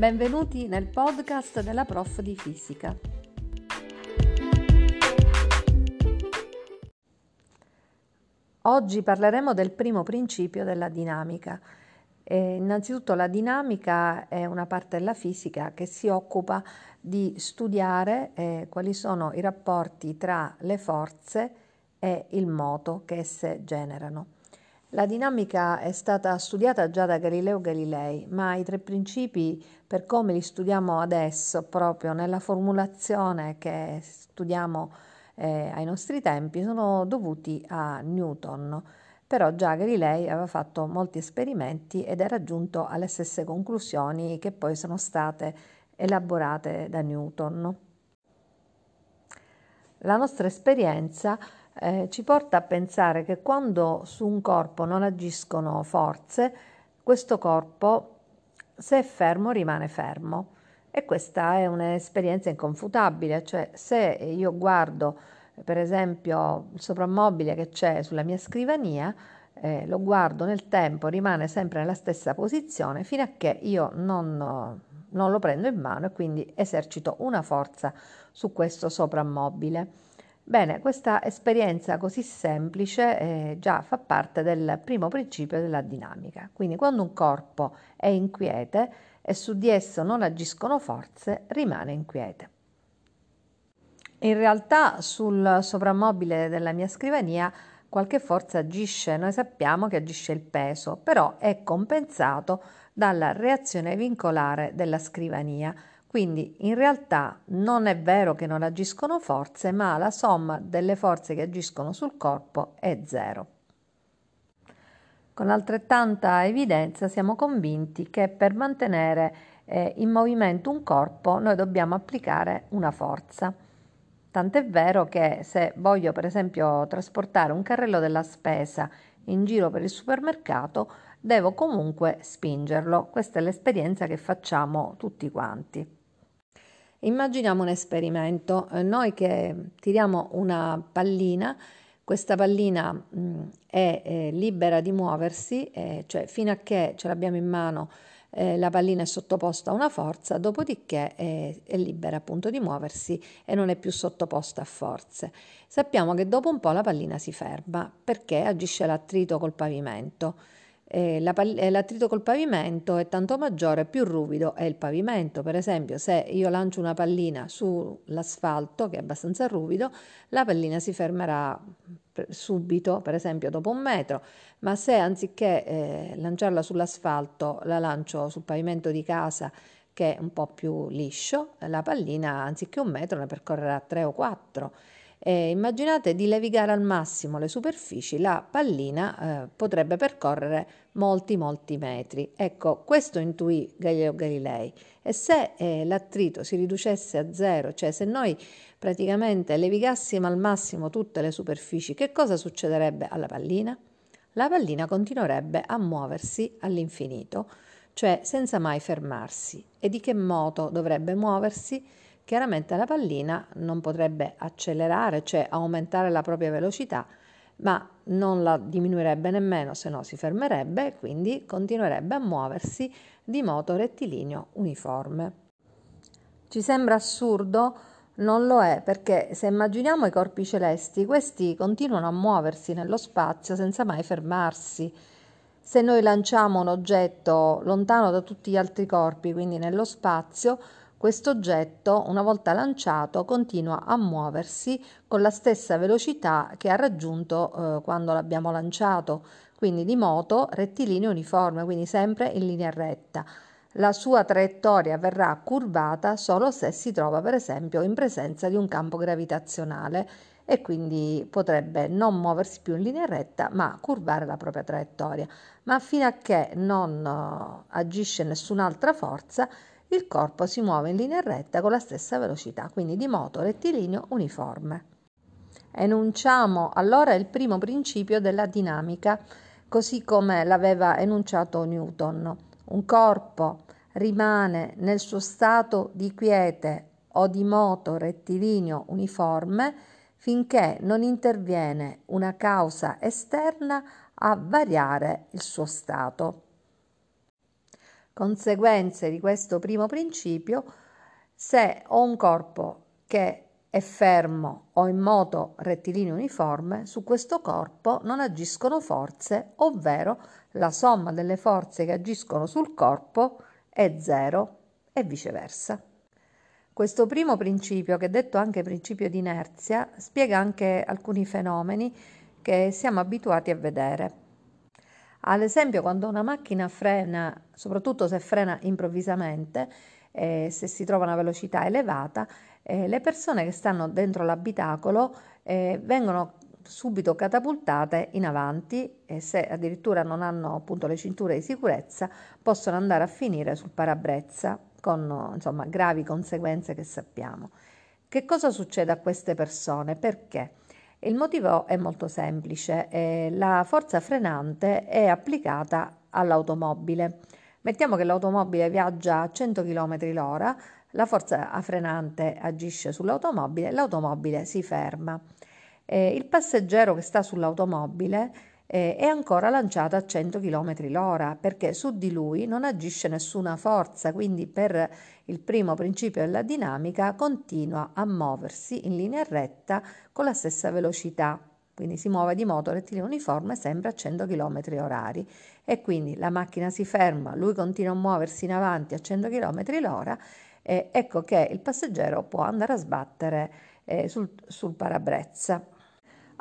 Benvenuti nel podcast della prof di fisica. Oggi parleremo del primo principio della dinamica. Eh, innanzitutto la dinamica è una parte della fisica che si occupa di studiare eh, quali sono i rapporti tra le forze e il moto che esse generano. La dinamica è stata studiata già da Galileo Galilei, ma i tre principi, per come li studiamo adesso, proprio nella formulazione che studiamo eh, ai nostri tempi, sono dovuti a Newton. Però già Galilei aveva fatto molti esperimenti ed era giunto alle stesse conclusioni che poi sono state elaborate da Newton. La nostra esperienza eh, ci porta a pensare che quando su un corpo non agiscono forze, questo corpo, se è fermo, rimane fermo. E questa è un'esperienza inconfutabile, cioè se io guardo per esempio il soprammobile che c'è sulla mia scrivania, eh, lo guardo nel tempo, rimane sempre nella stessa posizione fino a che io non, non lo prendo in mano e quindi esercito una forza su questo soprammobile. Bene, questa esperienza così semplice eh, già fa parte del primo principio della dinamica. Quindi quando un corpo è inquiete e su di esso non agiscono forze, rimane inquiete. In realtà sul soprammobile della mia scrivania qualche forza agisce, noi sappiamo che agisce il peso, però è compensato dalla reazione vincolare della scrivania, quindi in realtà non è vero che non agiscono forze, ma la somma delle forze che agiscono sul corpo è zero. Con altrettanta evidenza siamo convinti che per mantenere eh, in movimento un corpo noi dobbiamo applicare una forza. Tant'è vero che se voglio per esempio trasportare un carrello della spesa in giro per il supermercato, devo comunque spingerlo. Questa è l'esperienza che facciamo tutti quanti. Immaginiamo un esperimento, eh, noi che tiriamo una pallina, questa pallina mh, è, è, libera di muoversi, eh, cioè fino a che ce l'abbiamo in mano eh, la pallina è sottoposta a una forza, dopodiché è, è, libera appunto di muoversi e non è più sottoposta a forze. Sappiamo che dopo un po' la pallina si ferma perché agisce l'attrito col pavimento eh, eh, l'attrito col pavimento è tanto maggiore più ruvido è il pavimento. Per esempio, se io lancio una pallina sull'asfalto, che è abbastanza ruvido, la pallina si fermerà subito, per esempio dopo un metro, ma se anziché eh, lanciarla sull'asfalto la lancio sul pavimento di casa che è un po' più liscio, la pallina anziché un metro ne percorrerà tre o quattro. Eh, immaginate di levigare al massimo le superfici, la pallina eh, potrebbe percorrere molti molti metri. Ecco, questo intuì Galileo Galilei. E se eh, l'attrito si riducesse a zero, cioè se noi praticamente levigassimo al massimo tutte le superfici, che cosa succederebbe alla pallina? La pallina continuerebbe a muoversi all'infinito, cioè senza mai fermarsi. E di che modo dovrebbe muoversi? Chiaramente la pallina non potrebbe accelerare, cioè aumentare la propria velocità, ma non la diminuirebbe nemmeno, se no si fermerebbe, quindi continuerebbe a muoversi di moto rettilineo uniforme. Ci sembra assurdo? Non lo è, perché se immaginiamo i corpi celesti, questi continuano a muoversi nello spazio senza mai fermarsi. Se noi lanciamo un oggetto lontano da tutti gli altri corpi, quindi nello spazio, questo oggetto, una volta lanciato, continua a muoversi con la stessa velocità che ha raggiunto eh, quando l'abbiamo lanciato, quindi di moto rettilineo uniforme, quindi sempre in linea retta. La sua traiettoria verrà curvata solo se si trova, per esempio, in presenza di un campo gravitazionale e quindi potrebbe non muoversi più in linea retta, ma curvare la propria traiettoria. Ma fino a che non uh, agisce nessun'altra forza, il corpo si muove in linea retta con la stessa velocità, quindi di moto rettilineo uniforme. Enunciamo allora il primo principio della dinamica, così come l'aveva enunciato Newton. Un corpo rimane nel suo stato di quiete o di moto rettilineo uniforme finché non interviene una causa esterna a variare il suo stato. Conseguenze di questo primo principio, se ho un corpo che è fermo o in moto rettilineo uniforme, su questo corpo non agiscono forze, ovvero la somma delle forze che agiscono sul corpo è zero e viceversa. Questo primo principio, che è detto anche principio di inerzia, spiega anche alcuni fenomeni che siamo abituati a vedere. Ad esempio, quando una macchina frena, soprattutto se frena improvvisamente, eh, se si trova a una velocità elevata, eh, le persone che stanno dentro l'abitacolo eh, vengono subito catapultate in avanti e se addirittura non hanno appunto le cinture di sicurezza possono andare a finire sul parabrezza con insomma gravi conseguenze che sappiamo. Che cosa succede a queste persone? Perché? Il motivo è molto semplice, eh, la forza frenante è applicata all'automobile. Mettiamo che l'automobile viaggia a 100 km l'ora, la forza frenante agisce sull'automobile, e l'automobile si ferma. Eh, il passeggero che sta sull'automobile eh, è ancora lanciato a 100 km l'ora perché su di lui non agisce nessuna forza, quindi per il primo principio della dinamica continua a muoversi in linea retta con la stessa velocità, quindi si muove di moto rettilineo uniforme sempre a 100 km orari e quindi la macchina si ferma, lui continua a muoversi in avanti a 100 km l'ora e ecco che il passeggero può andare a sbattere eh, sul, sul parabrezza.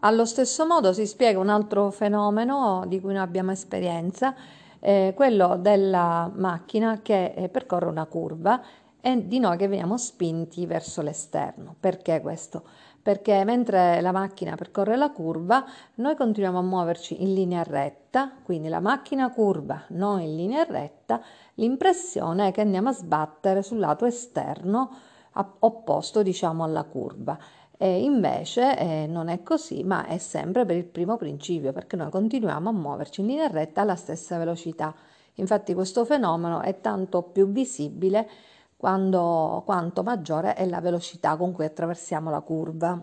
Allo stesso modo si spiega un altro fenomeno di cui noi abbiamo esperienza, eh, quello della macchina che eh, percorre una curva e di noi che veniamo spinti verso l'esterno. Perché questo? Perché mentre la macchina percorre la curva, noi continuiamo a muoverci in linea retta, quindi la macchina curva, noi in linea retta, l'impressione è che andiamo a sbattere sul lato esterno opposto diciamo alla curva e invece eh, non è così, ma è sempre per il primo principio, perché noi continuiamo a muoverci in linea retta alla stessa velocità. Infatti questo fenomeno è tanto più visibile quando, quanto maggiore è la velocità con cui attraversiamo la curva.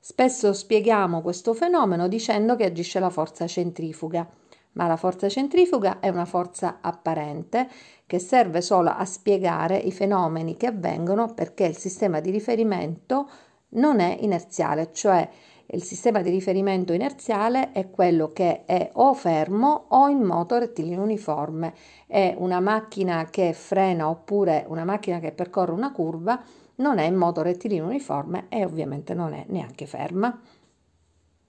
Spesso spieghiamo questo fenomeno dicendo che agisce la forza centrifuga, ma la forza centrifuga è una forza apparente che serve solo a spiegare i fenomeni che avvengono perché il sistema di riferimento non è inerziale, cioè il sistema di riferimento inerziale è quello che è o fermo o in moto rettilineo uniforme. È una macchina che frena oppure una macchina che percorre una curva, non è in moto rettilineo uniforme e ovviamente non è neanche ferma.